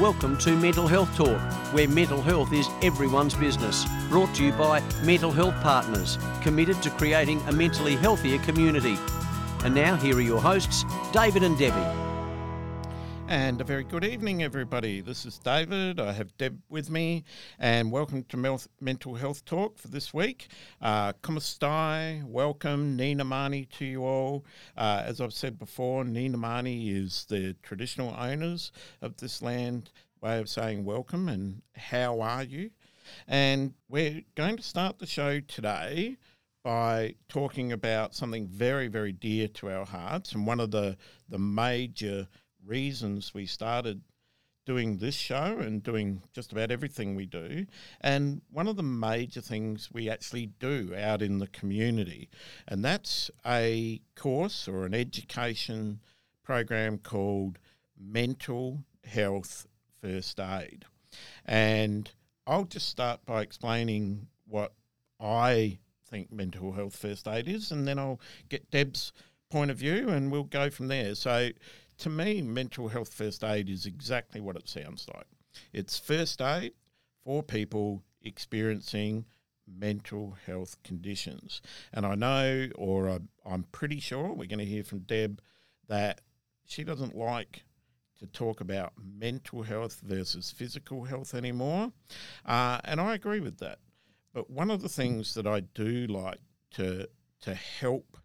Welcome to Mental Health Talk, where mental health is everyone's business. Brought to you by Mental Health Partners, committed to creating a mentally healthier community. And now, here are your hosts, David and Debbie. And a very good evening, everybody. This is David. I have Deb with me, and welcome to Mental Health Talk for this week. Uh, welcome, Niina Marni to you all. Uh, as I've said before, Niina Marni is the traditional owners of this land way of saying welcome and how are you. And we're going to start the show today by talking about something very, very dear to our hearts, and one of the the major reasons we started doing this show and doing just about everything we do. And one of the major things we actually do out in the community, and that's a course or an education program called Mental Health First Aid. And I'll just start by explaining what I think mental health first aid is, and then I'll get Deb's point of view and we'll go from there. So, to me, mental health first aid is exactly what it sounds like. It's first aid for people experiencing mental health conditions. And I know, or I'm pretty sure, we're going to hear from Deb that she doesn't like to talk about mental health versus physical health anymore. Uh, and I agree with that. But one of the things that I do like to to help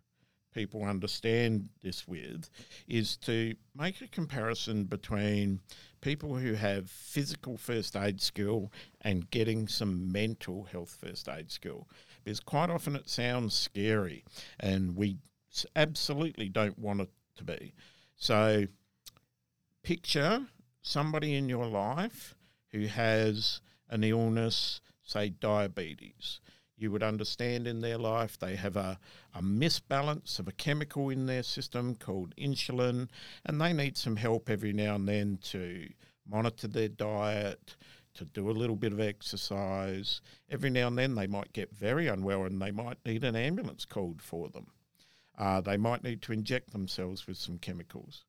people understand this with is to make a comparison between people who have physical first aid skill and getting some mental health first aid skill. Because quite often it sounds scary and we absolutely don't want it to be. So picture somebody in your life who has an illness, say diabetes you would understand in their life. They have a, a misbalance of a chemical in their system called insulin, and they need some help every now and then to monitor their diet, to do a little bit of exercise. Every now and then they might get very unwell and they might need an ambulance called for them. Uh, they might need to inject themselves with some chemicals.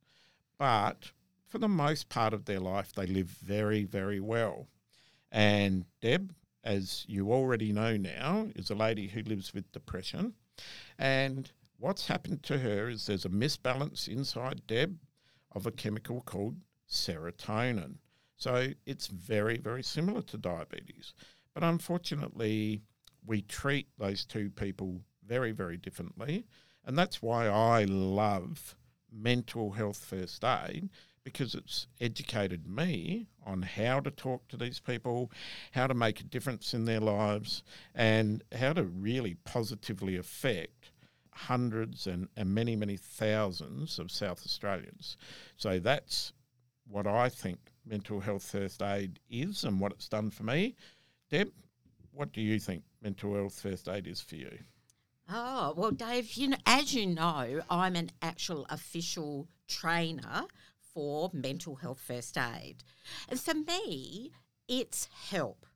But for the most part of their life, they live very, very well. And Deb, as you already know now, is a lady who lives with depression. And what's happened to her is there's a misbalance inside Deb of a chemical called serotonin. So it's very, very similar to diabetes. But unfortunately, we treat those two people very, very differently. And that's why I love mental health first aid because it's educated me on how to talk to these people, how to make a difference in their lives, and how to really positively affect hundreds and, and many, many thousands of South Australians. So that's what I think mental health first aid is and what it's done for me. Deb, what do you think mental health first aid is for you? Oh, well, Dave, you know, as you know, I'm an actual official trainer for mental health first aid. And for me, it's help.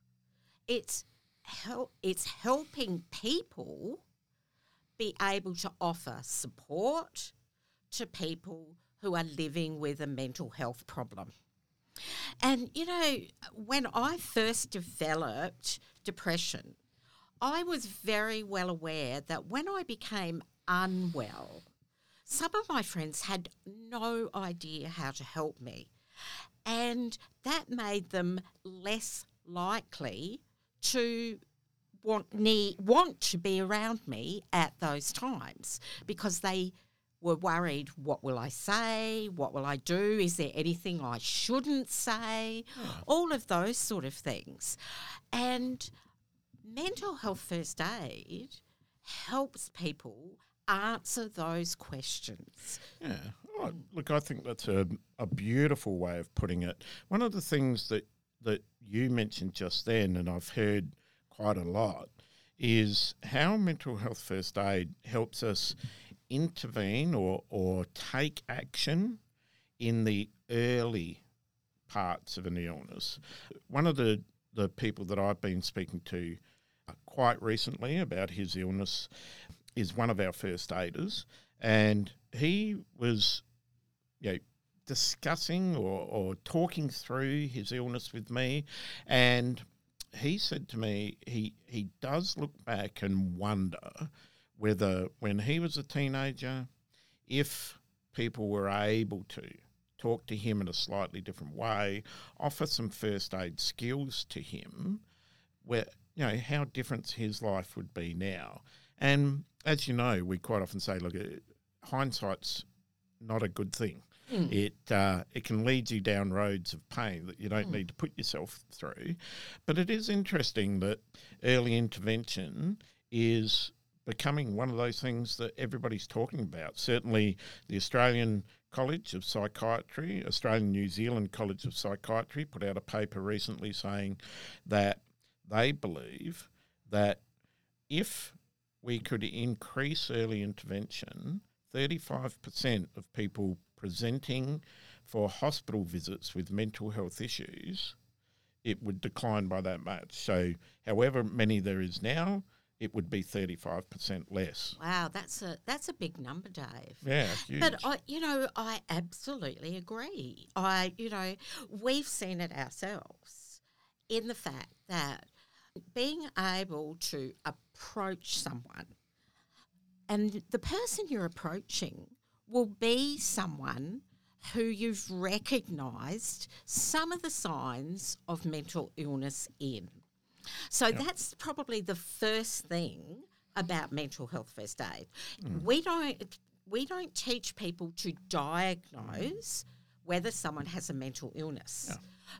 It's help it's helping people be able to offer support to people who are living with a mental health problem. And you know, when I first developed depression, I was very well aware that when I became unwell, some of my friends had no idea how to help me. And that made them less likely to want need want to be around me at those times because they were worried what will I say? What will I do? Is there anything I shouldn't say? Hmm. All of those sort of things. And mental health first aid helps people answer those questions. Yeah. Look, I think that's a, a beautiful way of putting it. One of the things that, that you mentioned just then, and I've heard quite a lot, is how mental health first aid helps us intervene or, or take action in the early parts of an illness. One of the, the people that I've been speaking to quite recently about his illness is one of our first aiders, and he was, you know, discussing or, or talking through his illness with me, and he said to me he he does look back and wonder whether when he was a teenager, if people were able to talk to him in a slightly different way, offer some first aid skills to him, where you know how different his life would be now. And as you know, we quite often say, look, hindsight's not a good thing. Mm. It uh, it can lead you down roads of pain that you don't need to put yourself through. But it is interesting that early intervention is becoming one of those things that everybody's talking about. Certainly, the Australian College of Psychiatry, Australian New Zealand College of Psychiatry, put out a paper recently saying that they believe that if we could increase early intervention, 35% of people presenting for hospital visits with mental health issues, it would decline by that much. So, however many there is now, it would be 35% less. Wow, that's a that's a big number, Dave. Yeah, huge. But I, you know, I absolutely agree. I, you know, we've seen it ourselves in the fact that being able to approach someone and the person you're approaching will be someone who you've recognised some of the signs of mental illness in. So that's probably the first thing about mental health first aid. Mm. We don't we don't teach people to diagnose whether someone has a mental illness.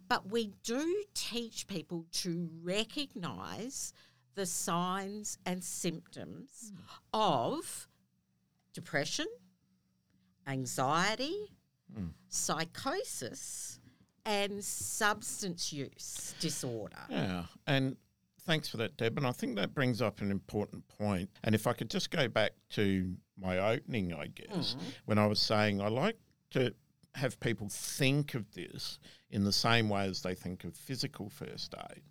But we do teach people to recognise the signs and symptoms hmm. of depression, anxiety, hmm. psychosis, and substance use disorder. Yeah, and thanks for that, Deb. And I think that brings up an important point. And if I could just go back to my opening, I guess, mm-hmm. when I was saying I like to have people think of this in the same way as they think of physical first aid.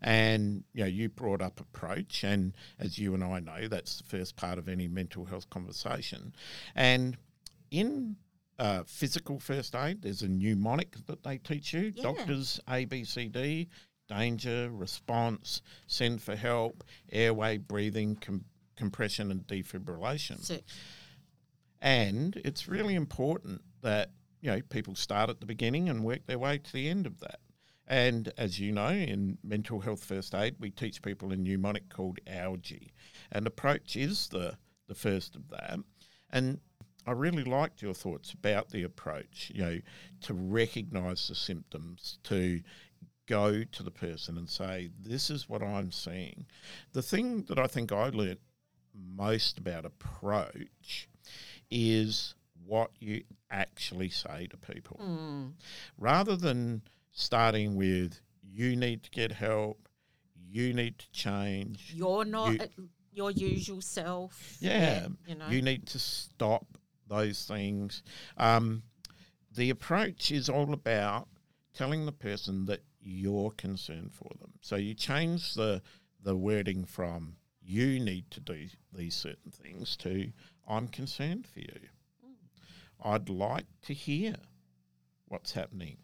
And you know, you brought up approach, and as you and I know, that's the first part of any mental health conversation. And in uh, physical first aid, there's a mnemonic that they teach you. Yeah. Doctors A, B, C, D, danger, response, send for help, airway, breathing, com- compression, and defibrillation. So, And it's really important that you know people start at the beginning and work their way to the end of that. And as you know, in mental health first aid, we teach people a mnemonic called ALGEE, and approach is the the first of that. And I really liked your thoughts about the approach. You know, to recognise the symptoms, to go to the person and say, "This is what I'm seeing." The thing that I think I learnt most about approach is what you actually say to people. mm, Rather than starting with, you need to get help, you need to change, you're not You- your usual self. yeah, you know. you need to stop those things. Um, the approach is all about telling the person that you're concerned for them. So you change the the wording from you need to do these certain things to I'm concerned for you. I'd like to hear what's happening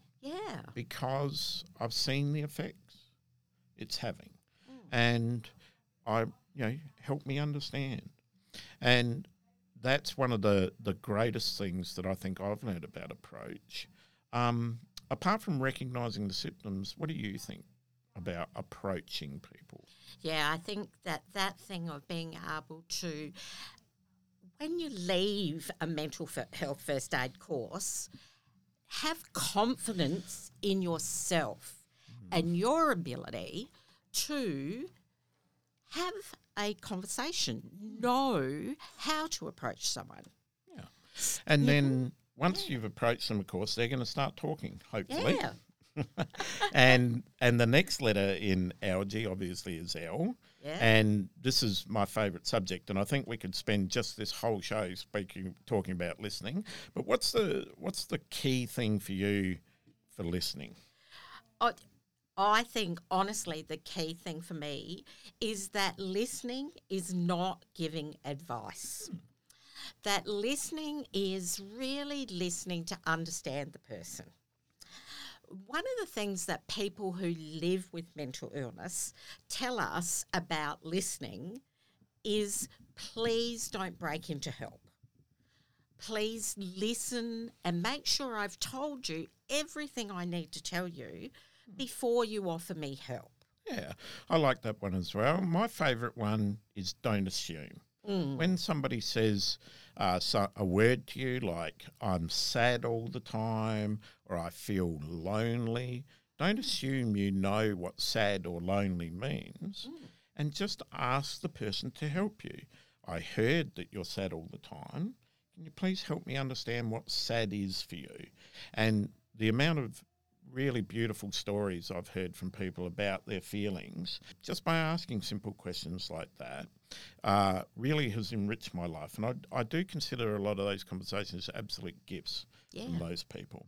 yeah. because I've seen the effects it's having, and I, you know, help me understand. And that's one of the the greatest things that I think I've learned about approach. Um, apart from recognizing the symptoms, what do you think about approaching people? Yeah, I think that that thing of being able to, when you leave a mental health first aid course, have confidence in yourself and your ability to have a conversation, know how to approach someone. Yeah, and then once you've approached them, of course, they're going to start talking. Hopefully, Yeah. and and the next letter in ALGEE obviously is L. Yeah. And this is my favourite subject, and I think we could spend just this whole show speaking, talking about listening. But what's the what's the key thing for you for listening? I, I think honestly the key thing for me is that listening is not giving advice. that listening is really listening to understand the person. One of the things that people who live with mental illness tell us about listening is please don't break into help. Please listen and make sure I've told you everything I need to tell you before you offer me help. Yeah, I like that one as well. My favourite one is don't assume. When somebody says uh, so, a word to you like "I'm sad all the time" or "I feel lonely," don't assume you know what sad or lonely means, and just ask the person to help you. I heard that you're sad all the time. Can you please help me understand what sad is for you? And the amount of really beautiful stories I've heard from people about their feelings just by asking simple questions like that uh, really has enriched my life. And I, I do consider a lot of those conversations absolute gifts Yeah. from those people.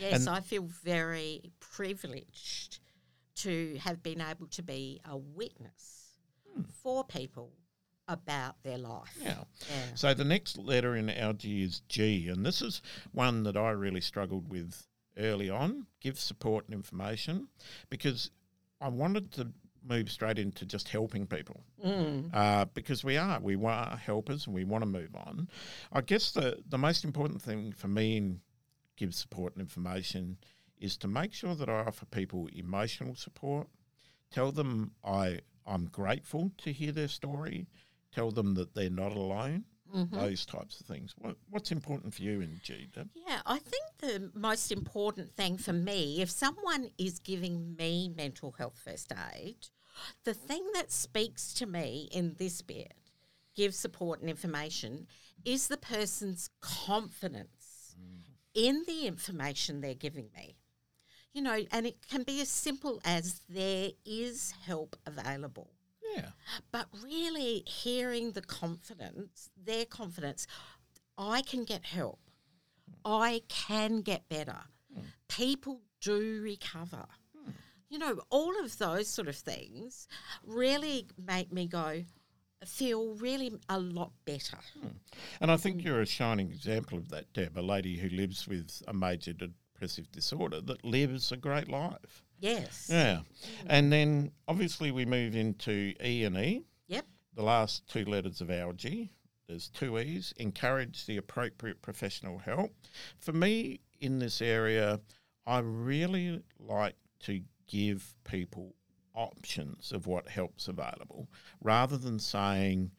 Yes, And- I feel very privileged to have been able to be a witness for people about their life. Yeah. Yeah. So the next letter in ALGEE is G, and this is one that I really struggled with early on. Give support and information, because I wanted to move straight into just helping people. Uh, because we are, we are helpers, and we want to move on. I guess the the most important thing for me in give support and information is to make sure that I offer people emotional support. Tell them I I'm grateful to hear their story. Tell them that they're not alone. Mm-hmm. Those types of things. What, what's important for you in G? Yeah, I think the most important thing for me, if someone is giving me mental health first aid, the thing that speaks to me in this bit, give support and information, is the person's confidence mm. in the information they're giving me. You know, and it can be as simple as there is help available. Yeah. But really hearing the confidence, their confidence, I can get help. I can get better. People do recover. You know, all of those sort of things really make me go, feel really a lot better. And I think you're a shining example of that, Deb, a lady who lives with a major depressive disorder that lives a great life. Yes. Yeah. And then obviously we move into E and E, Yep. the last two letters of G. There's two E's. Encourage the appropriate professional help. For me in this area, I really like to give people options of what help's available rather than saying,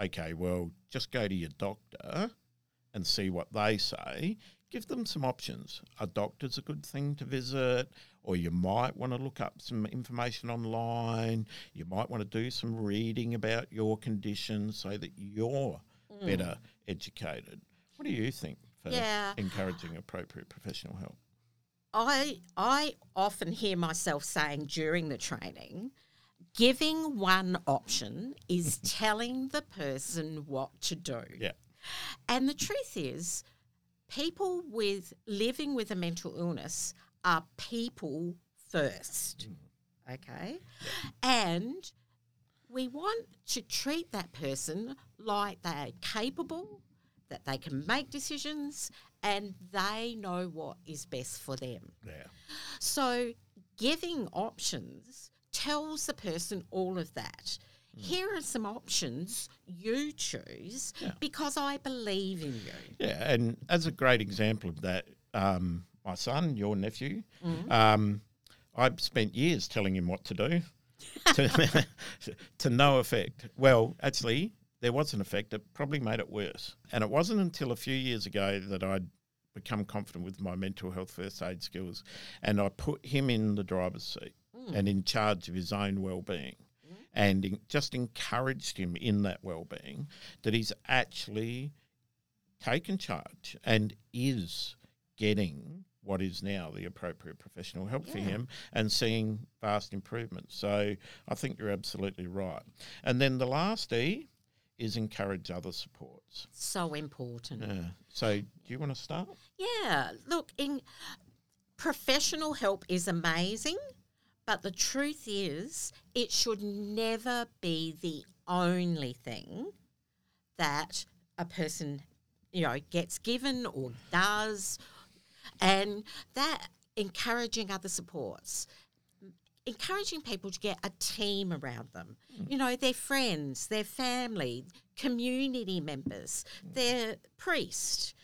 okay, well, just go to your doctor and see what they say. Give them some options. A doctor's a good thing to visit, or you might want to look up some information online. You might want to do some reading about your condition so that you're mm. better educated. What do you think for Yeah. encouraging appropriate professional help? I I often hear myself saying during the training, giving one option is telling the person what to do. Yeah. And the truth is, people with living with a mental illness are people first. Mm. Okay? And we want to treat that person like they're capable, that they can make decisions, and they know what is best for them. Yeah. So, giving options tells the person all of that. Here are some options you choose Yeah. because I believe in you. Yeah, and as a great example of that, um, my son, your nephew, Mm-hmm. um, I've spent years telling him what to do to, to no effect. Well, actually, there was an effect that probably made it worse. And it wasn't until a few years ago that I'd become confident with my mental health first aid skills and I put him in the driver's seat Mm. and in charge of his own well-being and just encouraged him in that well-being that he's actually taken charge and is getting what is now the appropriate professional help for him and seeing vast improvements. So I think you're absolutely right. And then the last E is encourage other supports. So important. Yeah. So do you want to start? Yeah, look, in professional help is amazing, but the truth is it should never be the only thing that a person you know, gets given or does, and that encouraging other supports encouraging people to get a team around them. Mm. You know, their friends, their family, community members, mm. their priest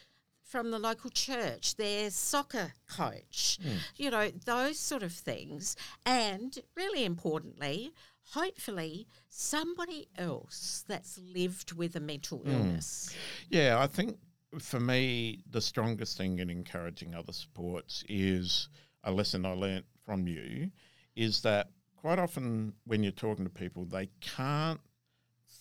from the local church, their soccer coach, hmm. you know, those sort of things. And really importantly, hopefully, somebody else that's lived with a mental hmm. illness. Yeah, I think for me, the strongest thing in encouraging other sports is a lesson I learnt from you is that quite often when you're talking to people, they can't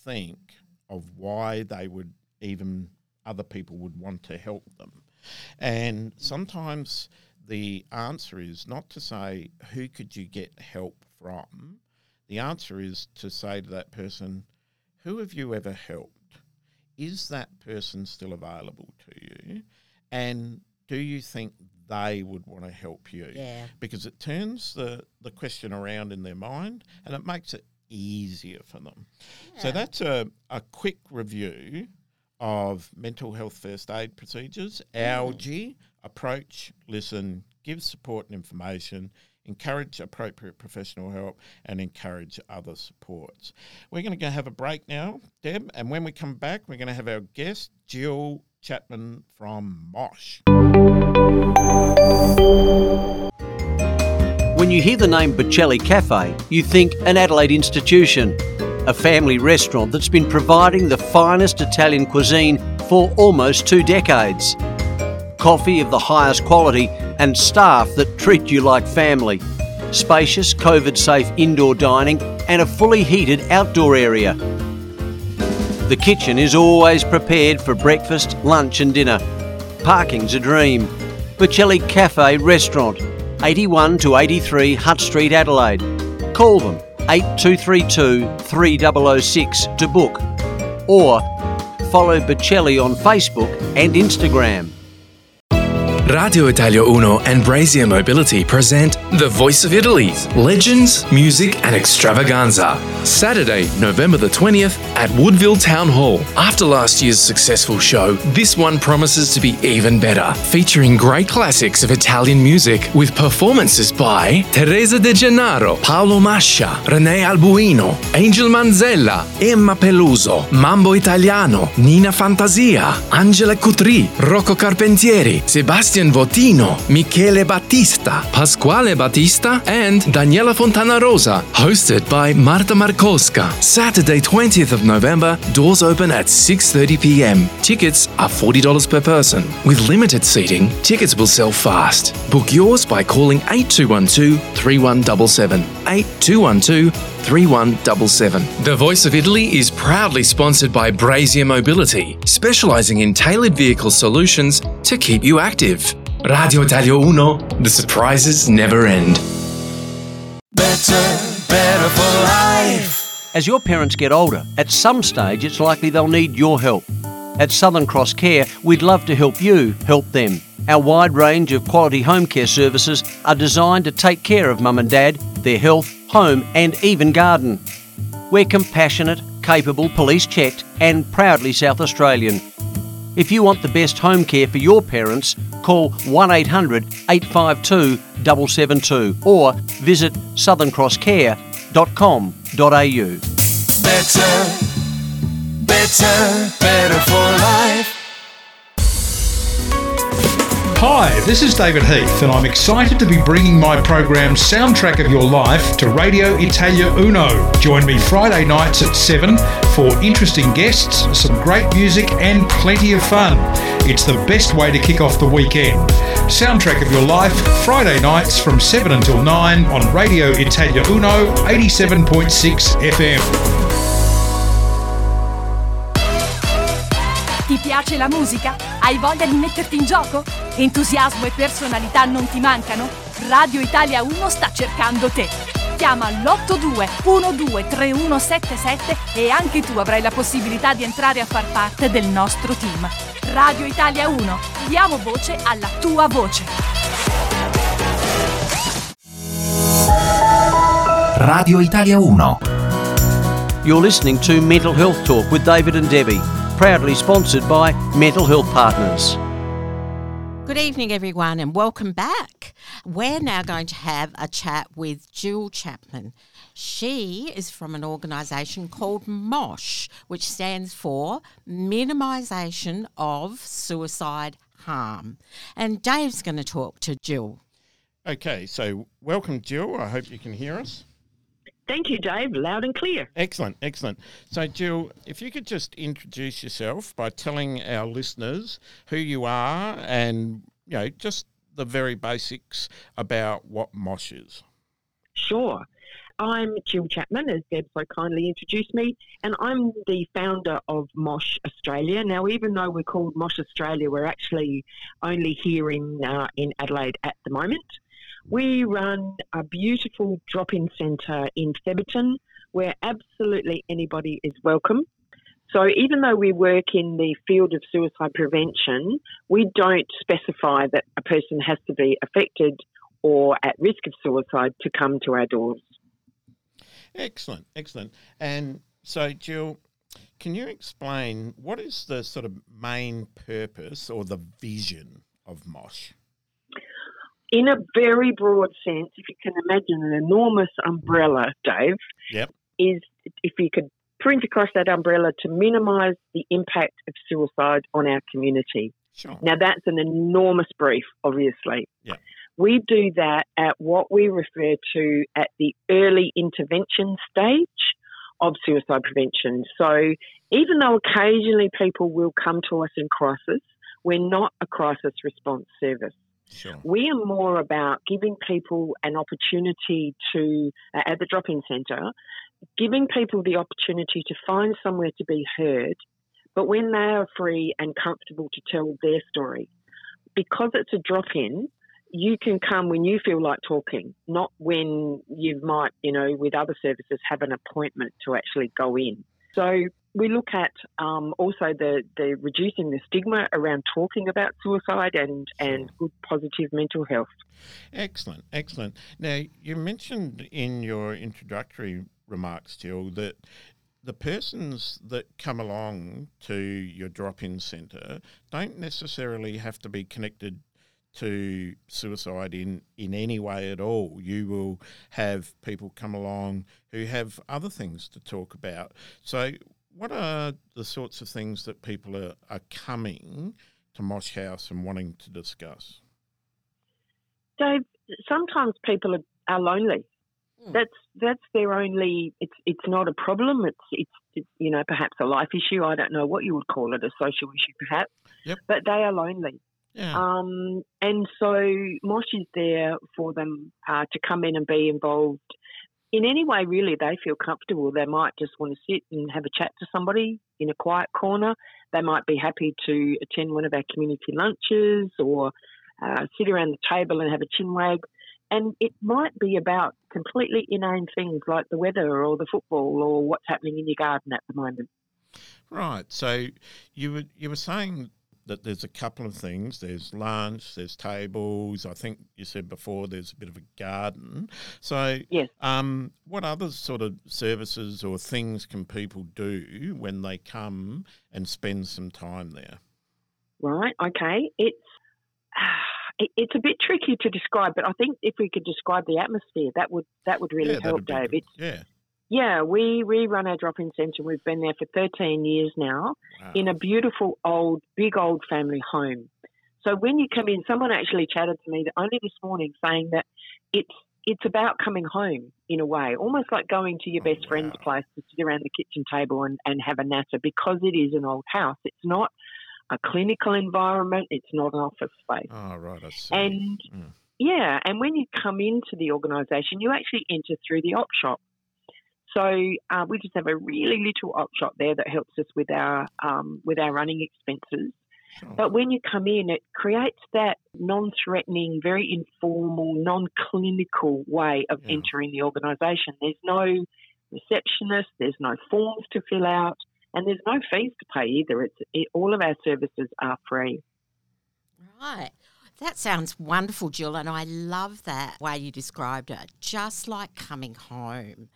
think of why they would even other people would want to help them. And sometimes the answer is not to say, who could you get help from? The answer is to say to that person, who have you ever helped? Is that person still available to you? And do you think they would want to help you? Yeah. Because it turns the, the question around in their mind and it makes it easier for them. So that's a, a quick review of mental health first aid procedures. Mm. ALGEE, approach, listen, give support and information, encourage appropriate professional help, and encourage other supports. We're going to go have a break now, Deb, and when we come back, we're going to have our guest, Jill Chapman from Mosh. When you hear the name Bocelli Cafe, you think an Adelaide institution, a family restaurant that's been providing the finest Italian cuisine for almost two decades. Coffee of the highest quality and staff that treat you like family. Spacious, COVID safe indoor dining and a fully heated outdoor area. The kitchen is always prepared for breakfast, lunch, and dinner. Parking's a dream. Bocelli Cafe Restaurant, 81 to 83 Hutt Street, Adelaide. Call them 8232 3006 to book or follow Bocelli on Facebook and Instagram. Radio Italia Uno and Brazier Mobility present The Voice of Italy Legends, Music and Extravaganza. Saturday, November the 20th at Woodville Town Hall. After last year's successful show, this one promises to be even better, featuring great classics of Italian music with performances by Teresa De Gennaro, Paolo Mascia, Rene Albuino, Angel Manzella, Emma Peluso, Mambo Italiano, Nina Fantasia, Angela Cutri, Rocco Carpentieri, Sebastian Votino, Michele Battista, Pasquale Battista, and Daniela Fontana Rosa, hosted by Marta Markowska. Saturday, 20th of November, doors open at 6:30 p.m. Tickets are $40 per person. With limited seating, tickets will sell fast. Book yours by calling 8212-3177. 8212-3177. The Voice of Italy is proudly sponsored by Brazier Mobility, specializing in tailored vehicle solutions to keep you active. Radio Italia Uno, the surprises never end. Better, better for life. As your parents get older, at some stage it's likely they'll need your help. At Southern Cross Care, we'd love to help you help them. Our wide range of quality home care services are designed to take care of mum and dad, their health, home, and even garden. We're compassionate, capable, police checked, and proudly South Australian. If you want the best home care for your parents, call 1 800 852 772 or visit southerncrosscare.com.au. Better, better, better for life. Hi, this is David Heath, and I'm excited to be bringing my program Soundtrack of Your Life to Radio Italia Uno. Join me Friday nights at 7 for interesting guests, some great music, and plenty of fun. It's the best way to kick off the weekend. Soundtrack of Your Life, Friday nights from 7 until 9 on Radio Italia Uno 87.6 FM. Piace la musica? Hai voglia di metterti in gioco? Entusiasmo e personalità non ti mancano? Radio Italia 1 sta cercando te. Chiama l'82 123177 e anche tu avrai la possibilità di entrare a far parte del nostro team. Radio Italia 1, diamo voce alla tua voce. Radio Italia 1. You're listening to Mental Health Talk with David and Debbie. Proudly sponsored by Mental Health Partners. Good evening, everyone, and welcome back. We're now going to have a chat with Jill Chapman. She is from an organisation called MOSH, which stands for Minimisation of Suicide Harm. And Dave's going to talk to Jill. Okay, so welcome, Jill. I hope you can hear us. Thank you, Dave. Loud and clear. Excellent, excellent. So, Jill, if you could just introduce yourself by telling our listeners who you are and, you know, just the very basics about what MOSH is. Sure. I'm Jill Chapman, as Deb so kindly introduced me, and I'm the founder of Mosh Australia. Now, even though we're called Mosh Australia, we're actually only here in uh, in Adelaide at the moment. We run a beautiful drop-in centre in Thebarton, where absolutely anybody is welcome. So even though we work in the field of suicide prevention, we don't specify that a person has to be affected or at risk of suicide to come to our doors. Excellent, excellent. And so, Jill, can you explain what is the sort of main purpose or the vision of MOSH? In a very broad sense, if you can imagine an enormous umbrella, Dave, Yep. is if you could print across that umbrella to minimise the impact of suicide on our community. Sure. Now, that's an enormous brief, obviously. Yeah. We do that at what we refer to at the early intervention stage of suicide prevention. So, even though occasionally people will come to us in crisis, we're not a crisis response service. Sure. We are more about giving people an opportunity to, uh, at the drop in centre, giving people the opportunity to find somewhere to be heard, but when they are free and comfortable to tell their story. Because it's a drop in, you can come when you feel like talking, not when you might, you know, with other services have an appointment to actually go in. So we look at um, also the, the reducing the stigma around talking about suicide and, and good positive mental health. Excellent, excellent. Now, you mentioned in your introductory remarks, Jill, that the persons that come along to your drop in centre don't necessarily have to be connected to suicide in, in any way at all. You will have people come along who have other things to talk about. So, what are the sorts of things that people are, are coming to Mosh House and wanting to discuss? Dave, sometimes people are, are lonely. Mm. That's that's their only. It's it's not a problem. It's, it's it's you know perhaps a life issue. I don't know what you would call it, a social issue perhaps. Yep. But they are lonely. Yeah. Um, and so Mosh is there for them uh, to come in and be involved in any way really they feel comfortable. They might just want to sit and have a chat to somebody in a quiet corner. They might be happy to attend one of our community lunches or uh, sit around the table and have a chin wag. And it might be about completely inane things like the weather or the football or what's happening in your garden at the moment. Right. So you were you were saying that there's a couple of things. There's lunch. There's tables. I think you said before there's a bit of a garden. So Yes. um, what other sort of services or things can people do when they come and spend some time there? Right. Okay. It's it, it's a bit tricky to describe, but I think if we could describe the atmosphere, that would that would really yeah, help, Dave. good. It's yeah. Yeah, we we run our drop-in centre. We've been there for 13 years now Wow. in a beautiful old, big old family home. So when you come in, someone actually chatted to me only this morning saying that it's it's about coming home in a way, almost like going to your Oh, best friend's wow. place to sit around the kitchen table and, and have a natter because it is an old house. It's not a clinical environment. It's not an office space. oh, right. I see. And Mm. yeah, and when you come into the organisation, you actually enter through the op shop. So uh, we just have a really little op shop there that helps us with our um, with our running expenses. Sure. But when you come in, it creates that non-threatening, very informal, non-clinical way of Yeah. entering the organisation. There's no receptionist, there's no forms to fill out, and there's no fees to pay either. It's it, all of our services are free. Right. That sounds wonderful, Jill, and I love that way you described it. Just like coming home.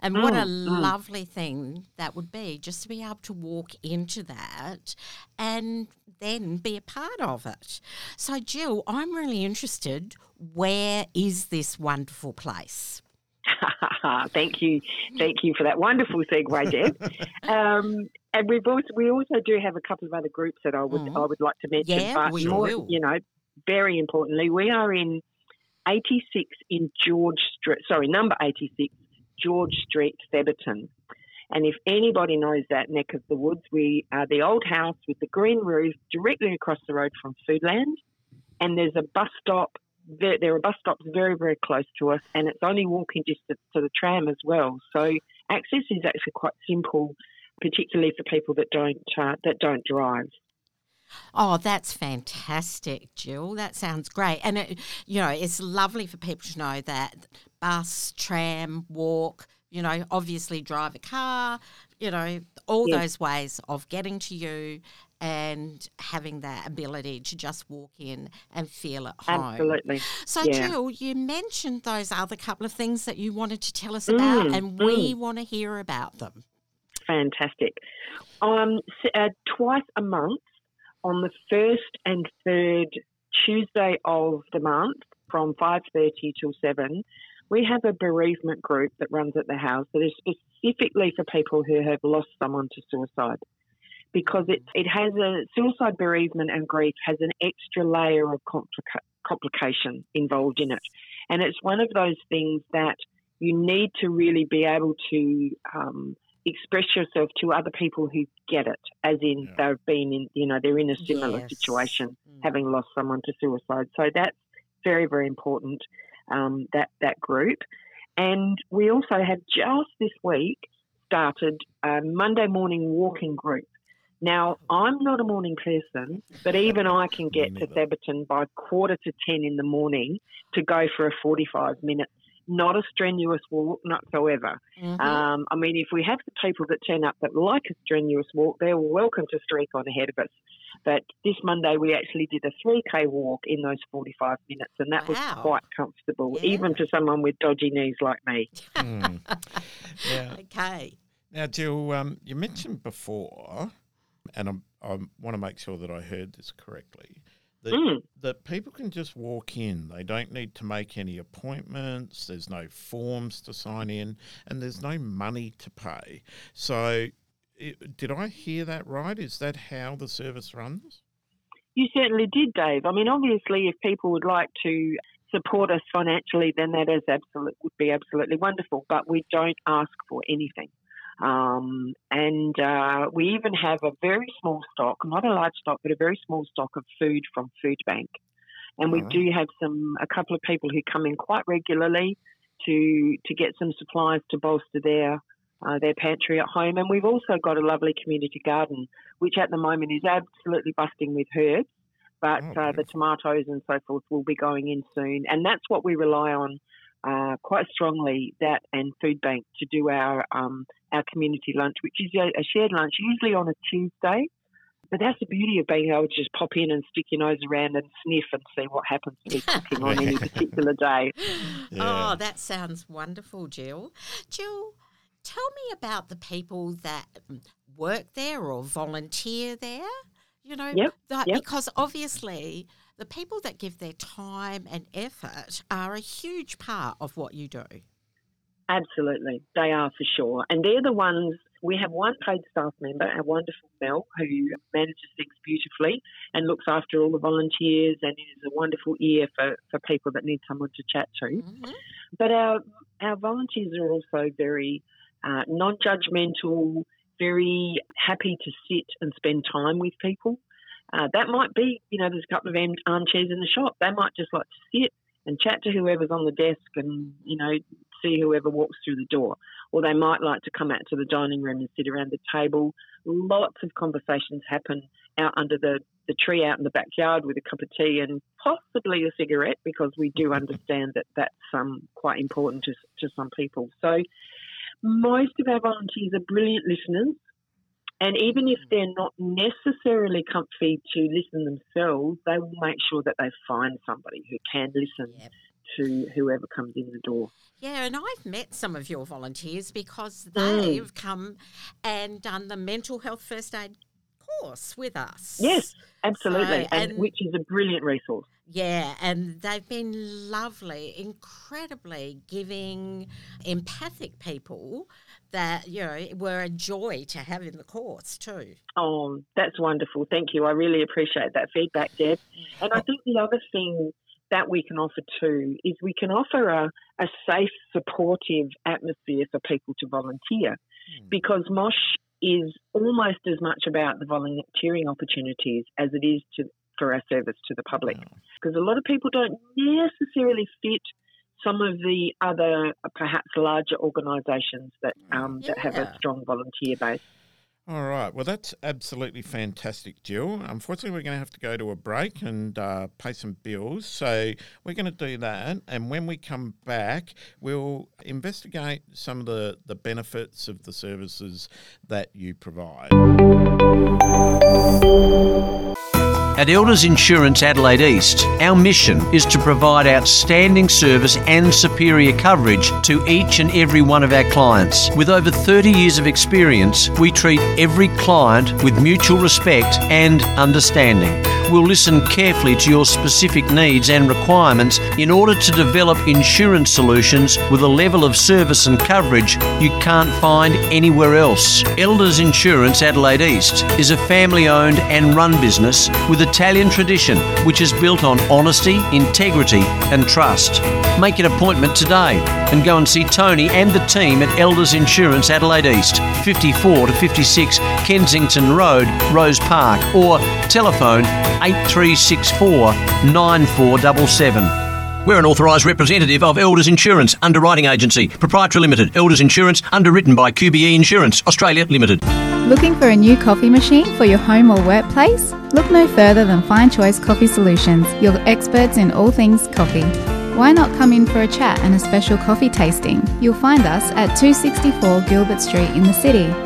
And what a Mm, mm. lovely thing that would be just to be able to walk into that and then be a part of it. So, Jill, I'm really interested. Where is this wonderful place? Thank you, thank you for that wonderful segue, Deb. um, and we've also we also do have a couple of other groups that I would Mhm. I would like to mention. Yeah, but we more, will. you know, very importantly, we are in 86 in George Street. Sorry, number 86, George Street, Thebarton. And if anybody knows that neck of the woods, we are the old house with the green roof directly across the road from Foodland. And there's a bus stop. There, there are bus stops very, very close to us, and it's only walking distance to the tram as well. So access is actually quite simple, particularly for people that don't uh, that don't drive. Oh, that's fantastic, Jill. That sounds great. And, it, you know, it's lovely for people to know that bus, tram, walk, you know, obviously drive a car, you know, all Yes. those ways of getting to you and having that ability to just walk in and feel at home. Absolutely. So, Yeah. Jill, you mentioned those other couple of things that you wanted to tell us about, Mm, and we want to hear about them. Fantastic. Um, s- uh, twice a month, on the first and third Tuesday of the month, from five thirty till seven, we have a bereavement group that runs at the house that is specifically for people who have lost someone to suicide. Because it, it has a suicide bereavement and grief has an extra layer of complica- complication involved in it. And it's one of those things that you need to really be able to um, express yourself to other people who get it, as in Yeah. they've been in, you know, they're in a similar Yes. situation, Mm. having lost someone to suicide. So that's very, very important. Um, that that group, and we also have just this week started a Monday morning walking group. Now, I'm not a morning person, but even I can get to neither. Thebarton by quarter to 10 in the morning to go for a 45 minute, not a strenuous walk whatsoever. Mhm. Um, I mean, if we have the people that turn up that like a strenuous walk, they're welcome to streak on ahead of us. But this Monday, we actually did a 3K walk in those 45 minutes, and that was quite comfortable, Yeah. even to someone with dodgy knees like me. Mm. Now, Okay. now, Jill, um, you mentioned before, and I'm, I want to make sure that I heard this correctly, that, Mm. that people can just walk in. They don't need to make any appointments. There's no forms to sign in, and there's no money to pay. So, it, did I hear that right? Is that how the service runs? You certainly did, Dave. I mean, obviously, if people would like to support us financially, then that is absolute would be absolutely wonderful. But we don't ask for anything, um, and uh, we even have a very small stock, not a large stock, but a very small stock of food from Food Bank. And we Alright. do have some a couple of people who come in quite regularly to to get some supplies to bolster their uh, their pantry at home. And we've also got a lovely community garden, which at the moment is absolutely busting with herbs. But Oh, uh, the tomatoes and so forth will be going in soon, and that's what we rely on uh, quite strongly. That and Food Bank to do our um, our community lunch, which is a, a shared lunch, usually on a Tuesday. But that's the beauty of being able to just pop in and stick your nose around and sniff and see what happens to be cooking on any particular day. Yeah. Oh, that sounds wonderful, Jill. Jill, tell me about the people that work there or volunteer there. You know, Yep, that- yep. because obviously the people that give their time and effort are a huge part of what you do. Absolutely, they are for sure. And they're the ones, we have one paid staff member, our wonderful Mel, who manages things beautifully and looks after all the volunteers and is a wonderful ear for, for people that need someone to chat to. Mhm. But our, our volunteers are also very uh, non judgmental, very happy to sit and spend time with people. Uh, that might be, you know, there's a couple of armchairs in the shop. They might just like to sit and chat to whoever's on the desk and, you know, see whoever walks through the door. Or they might like to come out to the dining room and sit around the table. Lots of conversations happen out under the, the tree out in the backyard with a cup of tea and possibly a cigarette because we do understand that that's um, quite important to, to some people. So most of our volunteers are brilliant listeners. And even if they're not necessarily comfy to listen themselves, they will make sure that they find somebody who can listen Yep. to whoever comes in the door. Yeah, and I've met some of your volunteers because Mm. they've come and done the mental health first aid course with us. Yes, absolutely, So, and, and- which is a brilliant resource. Yeah, and they've been lovely, incredibly giving, empathic people that, you know, were a joy to have in the course too. Oh, that's wonderful. Thank you. I really appreciate that feedback, Deb. And I think the other thing that we can offer too is we can offer a, a safe, supportive atmosphere for people to volunteer hmm. because MOSH is almost as much about the volunteering opportunities as it is to for our service to the public. Because a lot of people don't necessarily fit some of the other, perhaps larger organisations that um, that have a strong volunteer base. All right. Well, that's absolutely fantastic, Jill. Unfortunately, we're going to have to go to a break and uh, pay some bills. So we're going to do that. And when we come back, we'll investigate some of the, the benefits of the services that you provide. At Elders Insurance Adelaide East, our mission is to provide outstanding service and superior coverage to each and every one of our clients. With over 30 years of experience, we treat every client with mutual respect and understanding. We'll listen carefully to your specific needs and requirements in order to develop insurance solutions with a level of service and coverage you can't find anywhere else. Elders Insurance Adelaide East is a family owned and run business with Italian tradition which is built on honesty, integrity, and trust. Make an appointment today and go and see Tony and the team at Elders Insurance Adelaide East, 54 to 56 Kensington Road, Rose Park, or telephone 8364 9477. We're an authorised representative of Elders Insurance Underwriting Agency, Proprietary Limited, Elders Insurance, underwritten by QBE Insurance, Australia Limited. Looking for a new coffee machine for your home or workplace? Look no further than Fine Choice Coffee Solutions, your experts in all things coffee. Why not come in for a chat and a special coffee tasting? You'll find us at 264 Gilbert Street in the city.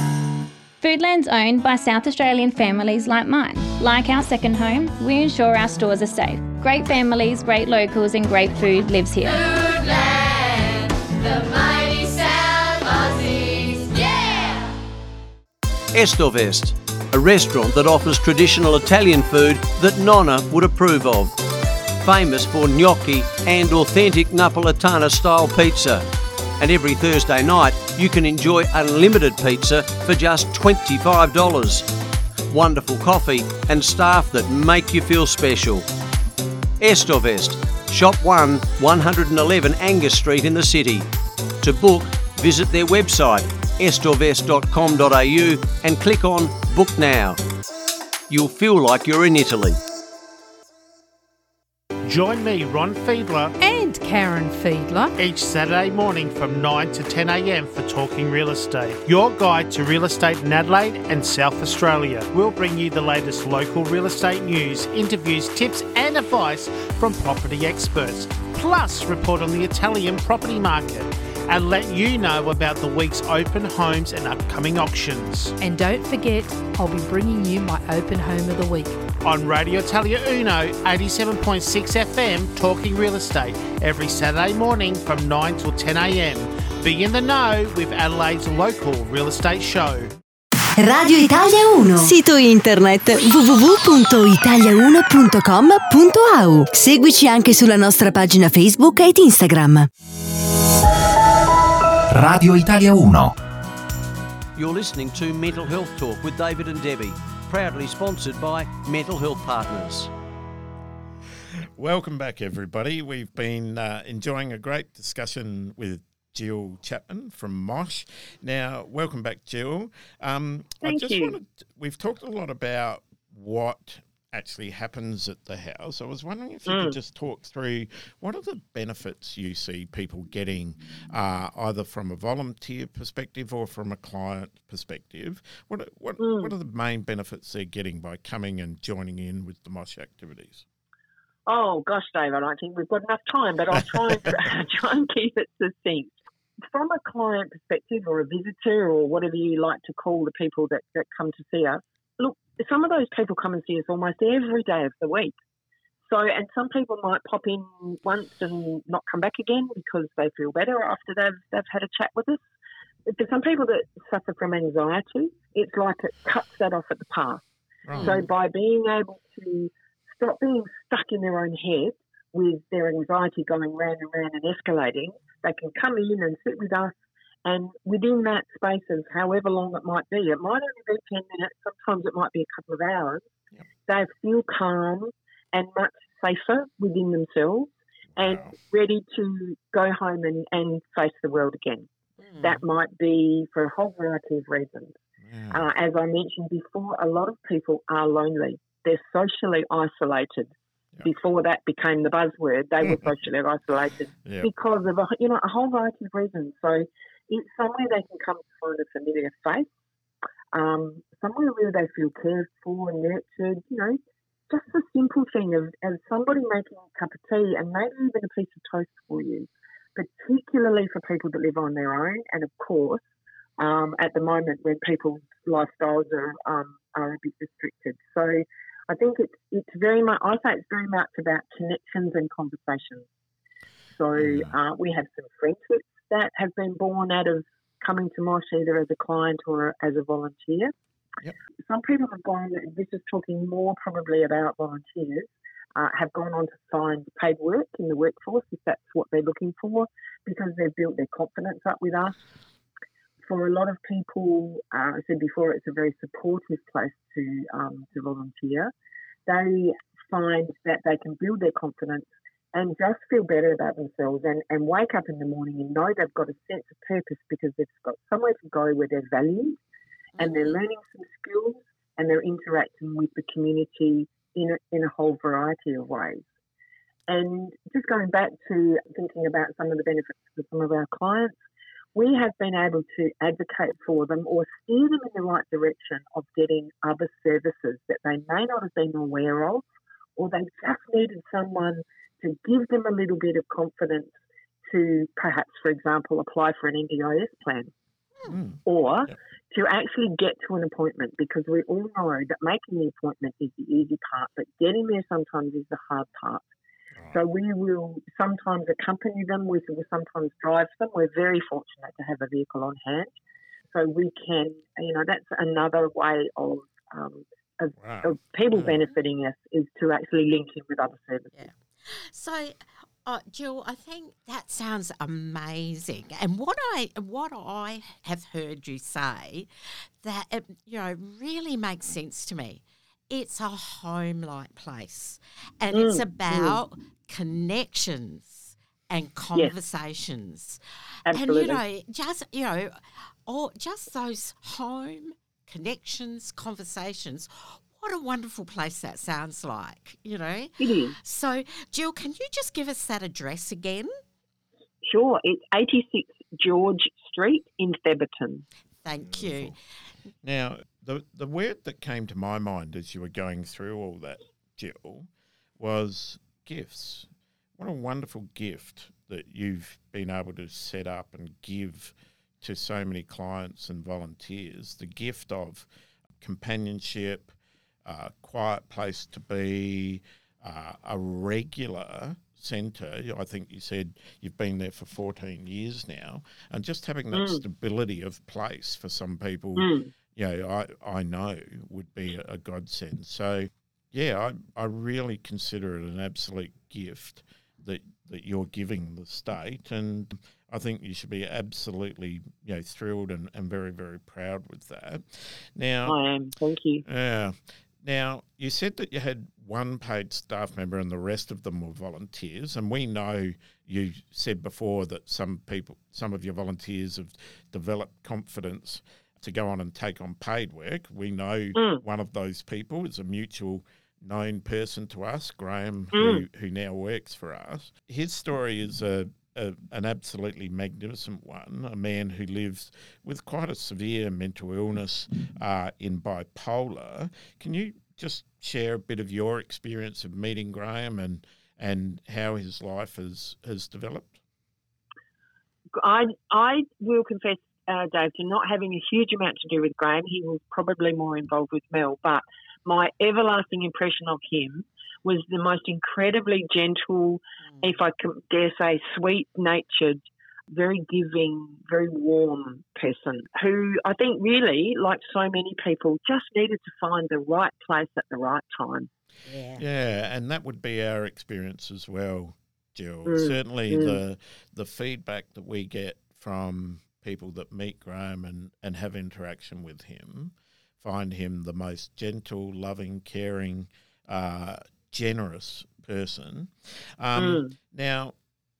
Foodland's owned by South Australian families like mine. Like our second home, we ensure our stores are safe. Great families, great locals, and great food lives here. Foodland, yeah! Estovest, a restaurant that offers traditional Italian food that Nonna would approve of. Famous for gnocchi and authentic Napolitana style pizza. And every Thursday night, you can enjoy unlimited pizza for just $25. Wonderful coffee and staff that make you feel special. Estovest, Shop 1, 111 Angus Street in the city. To book, visit their website estovest.com.au and click on Book Now. You'll feel like you're in Italy. Join me, Ron Fiedler, and Karen Fiedler each Saturday morning from 9 to 10 a.m. for Talking Real Estate, your guide to real estate in Adelaide and South Australia. We'll bring you the latest local real estate news, interviews, tips, and advice from property experts, plus report on the Italian property market and let you know about the week's open homes and upcoming auctions. And don't forget, I'll be bringing you my open home of the week. On Radio Italia Uno, 87.6 FM, talking real estate every Saturday morning from 9 till 10 a.m. Be in the know with Adelaide's local real estate show. Radio Italia 1. Sito internet www.italia1.com.au. Seguici anche sulla nostra pagina Facebook ed Instagram. Radio Italia 1. You're listening to Mental Health Talk with David and Debbie, proudly sponsored by Mental Health Partners. Welcome back, everybody. We've been uh, enjoying a great discussion with Jill Chapman from Mosh. Now, welcome back, Jill. Um, I Thank just you. wanted. We've talked a lot about what actually happens at the house. I was wondering if you Mm. could just talk through what are the benefits you see people getting, uh, either from a volunteer perspective or from a client perspective. What are, what Mm. what are the main benefits they're getting by coming and joining in with the Mosh activities? Oh gosh, Dave, I don't think we've got enough time, but I'll try and try and keep it succinct. From a client perspective, or a visitor, or whatever you like to call the people that, that come to see us, some of those people come and see us almost every day of the week. So, and some people might pop in once and not come back again because they feel better after they've they've had a chat with us. For some people that suffer from anxiety, it's like it cuts that off at the pass. So by being able to stop being stuck in their own head with their anxiety going round and round and escalating, they can come in and sit with us. And within that space of however long it might be, it might only be 10 minutes, sometimes it might be a couple of hours, they feel calm and much safer within themselves and ready to go home and, and face the world again. That might be for a whole variety of reasons. Uh, as I mentioned before, a lot of people are lonely. They're socially isolated. Before that became the buzzword, they were socially isolated Yeah. because of a, you know a whole variety of reasons. So it's somewhere they can come to find a familiar face, um, somewhere where they feel cared for and nurtured. You know, just the simple thing of, of somebody making a cup of tea and maybe even a piece of toast for you, particularly for people that live on their own, and of course um, at the moment when people's lifestyles are um, are a bit restricted. So I think it's it's very much I say it's very much about connections and conversations. So uh, we have some friendships that have been born out of coming to Mosh either as a client or as a volunteer. Some people have gone. This is talking more probably about volunteers. Uh, have gone on to find paid work in the workforce if that's what they're looking for, because they've built their confidence up with us for a lot of people, uh, I said before, it's a very supportive place to um, to volunteer. They find that they can build their confidence and just feel better about themselves and, and wake up in the morning and know they've got a sense of purpose because they've got somewhere to go where they're valued and they're mm-hmm. learning some skills and they're interacting with the community in a, in a whole variety of ways. And just going back to thinking about some of the benefits for some of our clients, we have been able to advocate for them or steer them in the right direction of getting other services that they may not have been aware of, or they just needed someone to give them a little bit of confidence to perhaps, for example, apply for an NDIS plan or to actually get to an appointment because we all know that making the appointment is the easy part, but getting there sometimes is the hard part. So we will sometimes accompany them. We will sometimes drive them. We're very fortunate to have a vehicle on hand, so we can. You know, that's another way of um, of, of people benefiting us is to actually link in with other services. So, uh, Jill, I think that sounds amazing. And what I what I have heard you say that it, you know really makes sense to me. It's a home-like place, and it's Mm, mm. about connections and conversations. Absolutely. And you know, just you know, or just those home connections, conversations. What a wonderful place that sounds like, you know. It is. So, Jill, can you just give us that address again? Sure, it's 86 George Street in Thebarton. Thank you. Now, the the word that came to my mind as you were going through all that, Jill, was gifts. What a wonderful gift that you've been able to set up and give to so many clients and volunteers. The gift of companionship, uh, quiet place to be, uh, a regular centre. I think you said you've been there for 14 years now, and just having that Mm. stability of place for some people, Mm. you know, I, I know would be a, a godsend. So, yeah, I, I really consider it an absolute gift that that you're giving the state, and I think you should be absolutely, you know, thrilled and, and very, very proud with that. Now, I am. Thank you. yeah. Now, you said that you had one paid staff member and the rest of them were volunteers. And we know you said before that some people, some of your volunteers have developed confidence to go on and take on paid work. We know Mm. one of those people is a mutual known person to us, Graham, Mm. who, who now works for us. His story is a, a an absolutely magnificent one. A man who lives with quite a severe mental illness uh, in bipolar. Can you just share a bit of your experience of meeting Graham and and how his life has has developed? I I will confess, uh, Dave, to not having a huge amount to do with Graham. He was probably more involved with Mel, but my everlasting impression of him was the most incredibly gentle, if I can dare say, sweet natured, very giving, very warm person who I think really, like so many people, just needed to find the right place at the right time. Yeah. Yeah, and that would be our experience as well, Jill. Mm, Certainly mm. the the feedback that we get from people that meet Graham and, and have interaction with him find him the most gentle, loving, caring, uh, generous person. Um, Mm. Now,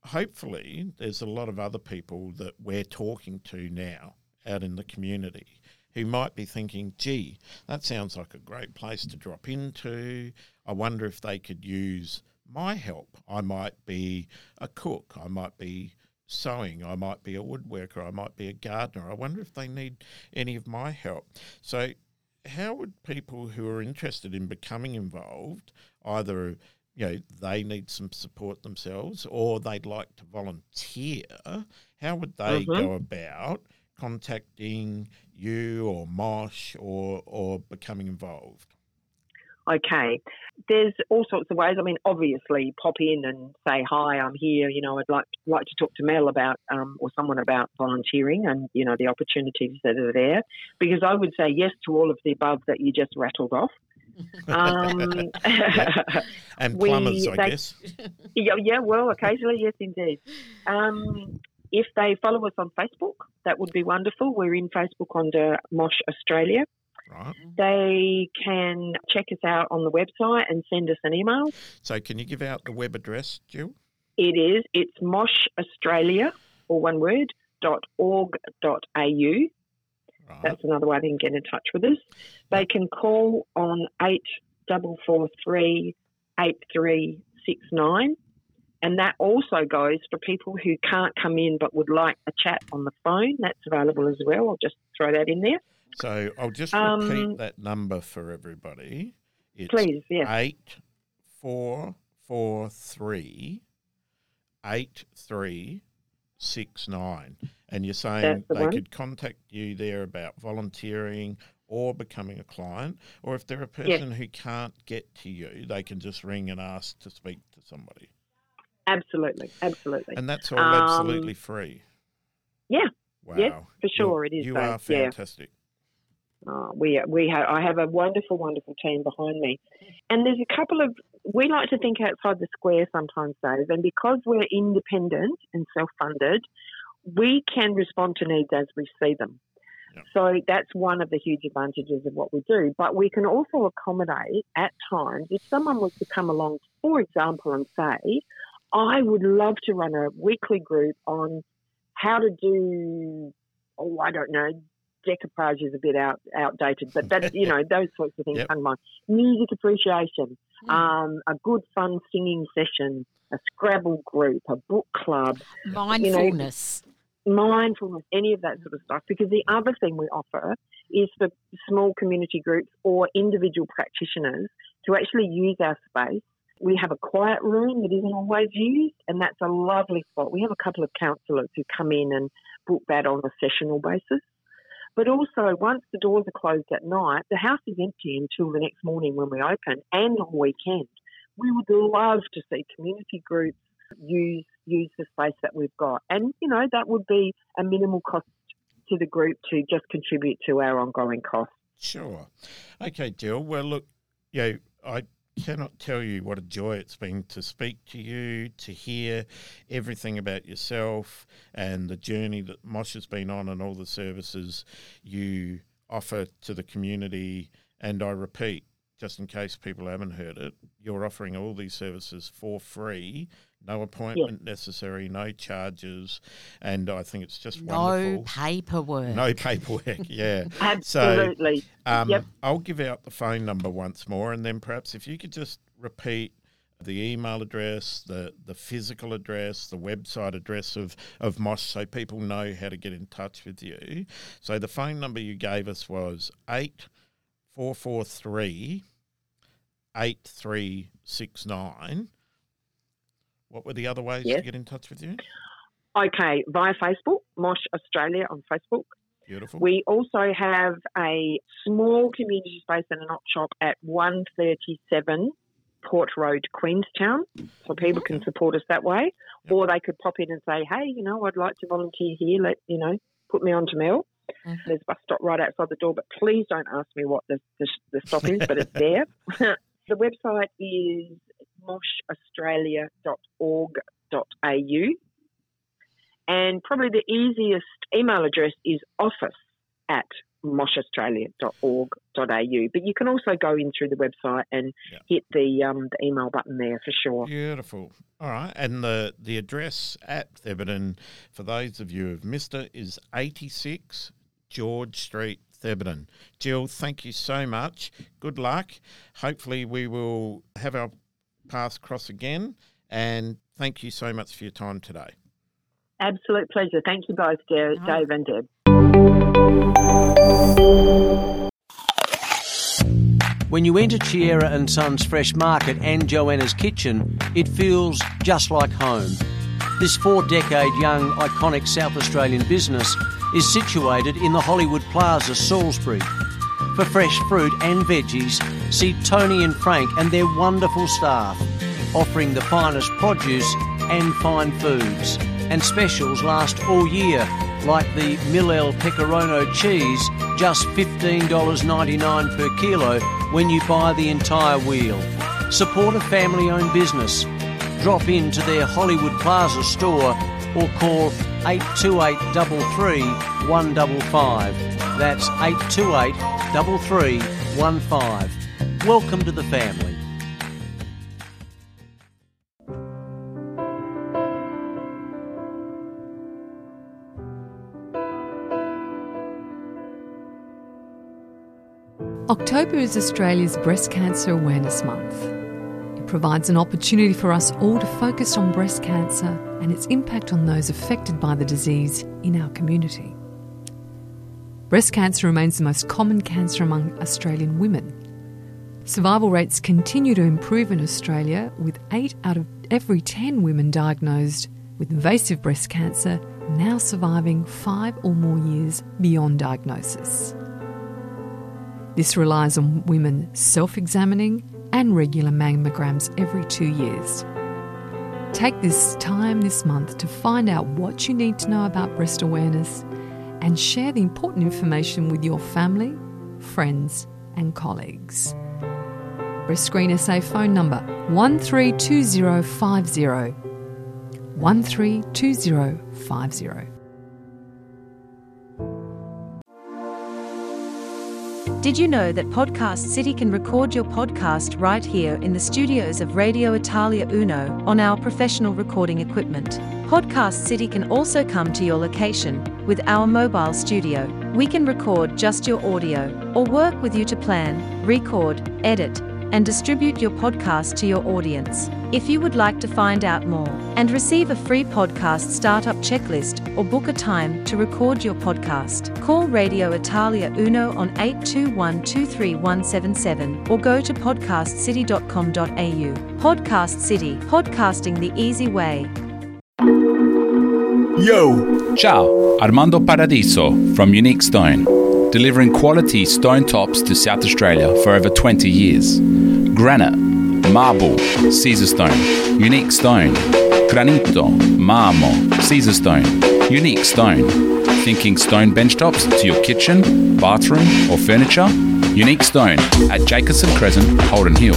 hopefully, there's a lot of other people that we're talking to now out in the community who might be thinking, gee, that sounds like a great place to drop into. I wonder if they could use my help. I might be a cook, I might be sewing, I might be a woodworker, I might be a gardener. I wonder if they need any of my help. So, how would people who are interested in becoming involved either you know they need some support themselves or they'd like to volunteer how would they Mhm. go about contacting you or mosh or or becoming involved Okay. There's all sorts of ways. I mean, obviously, pop in and say hi. I'm here. You know, I'd like like to talk to Mel about um, or someone about volunteering and you know the opportunities that are there. Because I would say yes to all of the above that you just rattled off. Um, and we- plumbers i they- guess yeah, yeah, well, occasionally, yes, indeed. Um, if they follow us on Facebook, that would be wonderful. We're in Facebook under Mosh Australia. right They can check us out on the website and send us an email. so can you give out the web address jill It is. It's Mosh Australia, or one word, dot org dot au. That's another way they can get in touch with us. They can call on eight double four three eight three six nine, and that also goes for people who can't come in but would like a chat on the phone. That's available as well. I'll just throw that in there. so i'll just Um, repeat that number for everybody it's Please, yes. eight four four three eight three six nine, and you're saying the they one. could contact you there about volunteering or becoming a client, or if they're a Yes. person who can't get to you, they can just ring and ask to speak to somebody, Absolutely, absolutely. and that's all Um, absolutely free. Yeah. Wow, Yes, for sure You're- it is, You are yeah. fantastic. Uh, we we have I have a wonderful wonderful team behind me, and there's a couple of we like to think outside the square sometimes, Dave, and because we're independent and self-funded, we can respond to needs as we see them. So that's one of the huge advantages of what we do. But we can also accommodate at times if someone was to come along, for example, and say, I would love to run a weekly group on how to do, oh, I don't know, decoupage is a bit out, outdated, but that, you know, those sorts of things Yep. come to mind. Music appreciation, um, a good fun singing session, a Scrabble group, a book club, you know, Mindfulness. mindfulness, any of that sort of stuff. Because the other thing we offer is for small community groups or individual practitioners to actually use our space. We have a quiet room that isn't always used, and that's a lovely spot. We have a couple of counsellors who come in and book that on a sessional basis. But also, once the doors are closed at night, the house is empty until the next morning when we open and on weekend. We would love to see community groups use use the space that we've got, and you know that would be a minimal cost to the group to just contribute to our ongoing costs. Sure. Okay, Jill. Well, look, you know, I cannot tell you what a joy it's been to speak to you, to hear everything about yourself and the journey that Mosh has been on and all the services you offer to the community. And I repeat, just in case people haven't heard it, you're offering all these services for free, no appointment necessary, no charges, and I think it's just No wonderful. No paperwork. No paperwork, yeah. Absolutely. So, um, Yep. I'll give out the phone number once more, and then perhaps if you could just repeat the email address, the, the physical address, the website address of, of Mosh so people know how to get in touch with you. So the phone number you gave us was 8443 8369. What were the other ways Yes. to get in touch with you? Okay, via Facebook, Mosh Australia on Facebook. Beautiful. We also have a small community space and an op shop at 137 Port Road, Queenstown, so people can oh. support us that way. Or they could pop in and say, hey, you know, I'd like to volunteer here. Let, you know, put me on to Mel. Mm-hmm. There's a bus stop right outside the door, but please don't ask me what the, the, the stop is, but it's there. the website is moshaustralia.org.au. And probably the easiest email address is office at moshaustralia.org.au. But you can also go in through the website and hit the, um, the email button there for sure. Beautiful. All right. And the, the address at Thebarton, for those of you who've missed it, is 86 George Street, Thebarton. Jill, thank you so much. Good luck. Hopefully, we will have our paths cross again. And thank you so much for your time today. Absolute pleasure. Thank you both, Dave, Dave and Deb. When you enter Chiera and Sons Fresh Market and Joanna's Kitchen, it feels just like home. This four decade young, iconic South Australian business is situated in the Hollywood Plaza, Salisbury. For fresh fruit and veggies, see Tony and Frank and their wonderful staff, offering the finest produce and fine foods. And specials last all year, like the Millel Pecorino cheese, just $15.99 per kilo when you buy the entire wheel. Support a family owned business. Drop in to their Hollywood Plaza store or call 828 33 155. That's 828 3315. Welcome to the family. October is Australia's Breast Cancer Awareness Month. It provides an opportunity for us all to focus on breast cancer and its impact on those affected by the disease in our community. Breast cancer remains the most common cancer among Australian women. Survival rates continue to improve in Australia, with 8 out of every 10 women diagnosed with invasive breast cancer now surviving 5 or more years beyond diagnosis. This relies on women self examining and regular mammograms every two years. Take this time this month to find out what you need to know about breast awareness and share the important information with your family, friends, and colleagues. Breast Screen SA phone number 132050. 132050. Did you know that Podcast City can record your podcast right here in the studios of Radio Italia Uno on our professional recording equipment? Podcast City can also come to your location with our mobile studio. We can record just your audio or work with you to plan, record, edit, and distribute your podcast to your audience. If you would like to find out more and receive a free podcast startup checklist or book a time to record your podcast, call Radio Italia Uno on 821 23177 or go to podcastcity.com.au. Podcast City, podcasting the easy way. Yo! Ciao, Armando Paradiso from Unique Stone, delivering quality stone tops to South Australia for over 20 years. Granite, marble, Caesar stone, unique stone, granito, marmo, Caesar stone, unique stone. Thinking stone bench tops to your kitchen, bathroom, or furniture? Unique Stone at Jacobson Crescent, Holden Hill.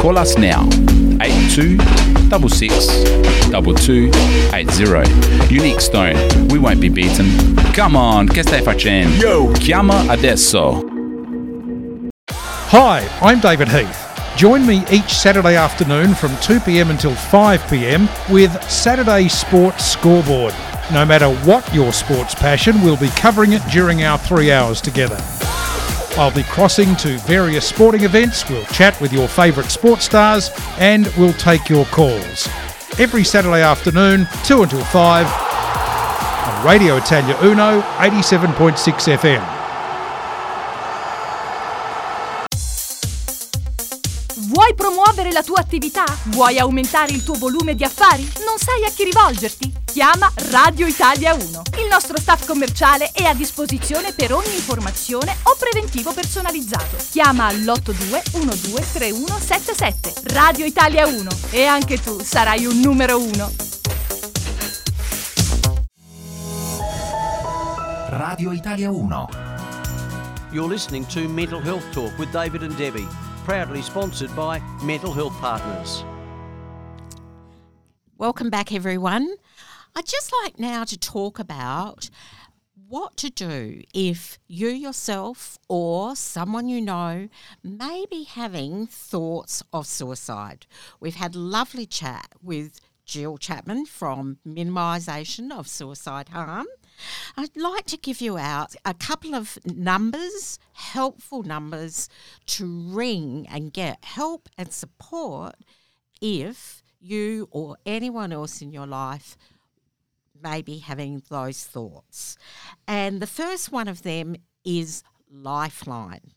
Call us now, 82 66 2280. Unique Stone, we won't be beaten. Come on, che stai facendo? Yo! Chiama adesso. Hi, I'm David Heath. Join me each Saturday afternoon from 2pm until 5pm with Saturday Sports Scoreboard. No matter what your sports passion, we'll be covering it during our three hours together. I'll be crossing to various sporting events, we'll chat with your favourite sports stars, and we'll take your calls. Every Saturday afternoon, 2 until 5, on Radio Italia Uno, 87.6 FM. La tua attività? Vuoi aumentare il tuo volume di affari? Non sai a chi rivolgerti? Chiama Radio Italia 1. Il nostro staff commerciale è a disposizione per ogni informazione o preventivo personalizzato. Chiama all'82 123177. Radio Italia 1 e anche tu sarai un numero 1. Radio Italia 1. You're listening to Mental Health Talk with David and Debbie, proudly sponsored by Mental Health Partners. Welcome back, everyone. I'd just like now to talk about what to do if you yourself or someone you know may be having thoughts of suicide. We've had lovely chat with Jill Chapman from Minimisation of Suicide Harm. I'd like to give you out a couple of numbers, helpful numbers to ring and get help and support if you or anyone else in your life may be having those thoughts. And the first one of them is Lifeline.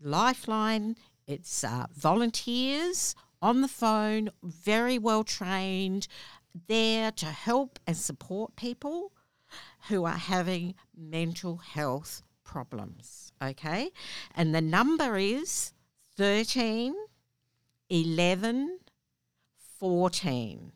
Lifeline, it's uh, volunteers on the phone, very well trained, there to help and support people who are having mental health problems. Okay? And the number is 13 11 14.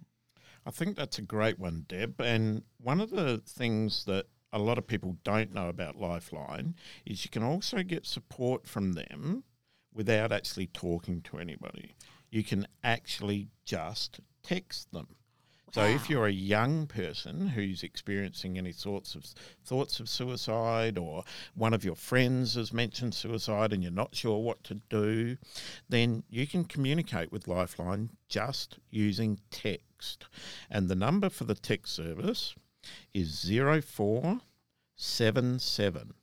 I think that's a great one, Deb. And one of the things that a lot of people don't know about Lifeline is you can also get support from them without actually talking to anybody. You can actually just text them. So if ah. you're a young person who's experiencing any sorts of thoughts of suicide or one of your friends has mentioned suicide and you're not sure what to do, then you can communicate with Lifeline just using text. And the number for the text service is 0477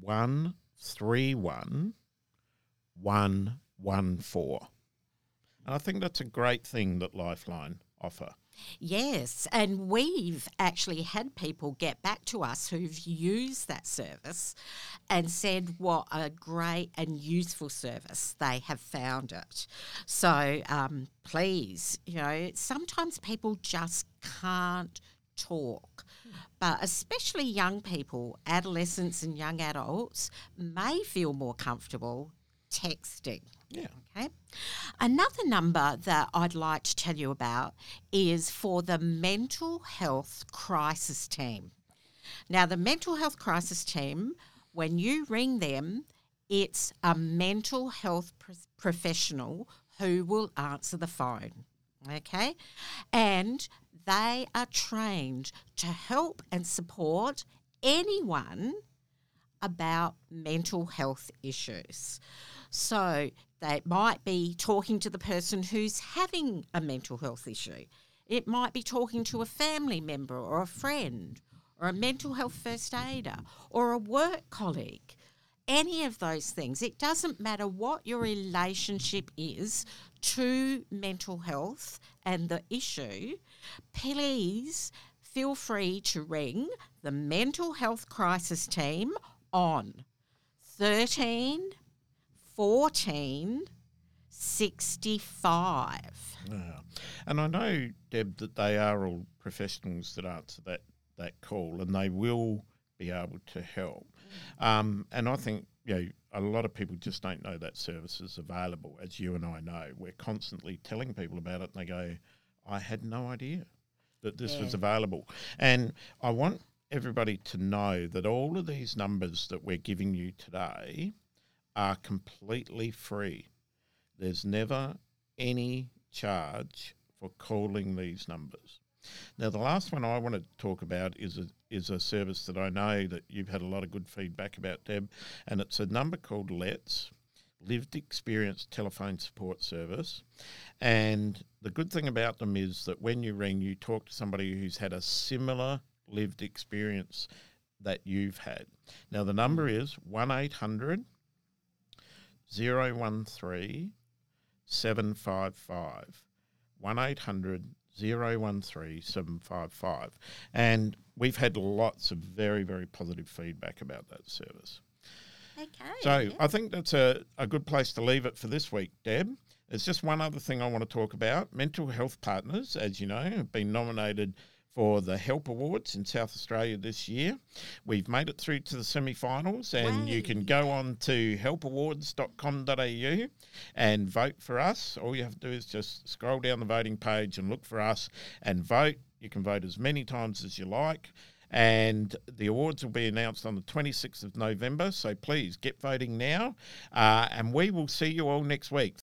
131 114. And I think that's a great thing that Lifeline offer. Yes, and we've actually had people get back to us who've used that service and said what a great and useful service they have found it. So um, please, you know, sometimes people just can't talk. But especially young people, adolescents and young adults may feel more comfortable texting. Yeah. Okay. Another number that I'd like to tell you about is for the mental health crisis team. Now, the mental health crisis team, when you ring them, it's a mental health pr- professional who will answer the phone. Okay. And they are trained to help and support anyone about mental health issues. So they might be talking to the person who's having a mental health issue. It might be talking to a family member or a friend or a mental health first aider or a work colleague. Any of those things. It doesn't matter what your relationship is to mental health and the issue. Please feel free to ring the mental health crisis team on 13 14 65. Yeah. And I know, Deb, that they are all professionals that answer that, that call and they will be able to help. Um, and I think, you know, a lot of people just don't know that service is available, as you and I know. We're constantly telling people about it and they go, I had no idea that this was available. And I want everybody to know that all of these numbers that we're giving you today are completely free. There's never any charge for calling these numbers. Now, the last one I want to talk about is a, is a service that I know that you've had a lot of good feedback about, Deb, and it's a number called Let's. lived experience telephone support service. And the good thing about them is that when you ring, you talk to somebody who's had a similar lived experience that you've had. Now, the number is 1 800 013 755. 1 800 013 755. And we've had lots of very, very positive feedback about that service. Okay. So I think that's a, a good place to leave it for this week, Deb. There's just one other thing I want to talk about. Mental health partners, as you know, have been nominated for the Help Awards in South Australia this year. We've made it through to the semi finals, and you can go on to helpawards.com.au and vote for us. All you have to do is just scroll down the voting page and look for us and vote. You can vote as many times as you like. And the awards will be announced on the 26th of November. So please get voting now. Uh, and we will see you all next week.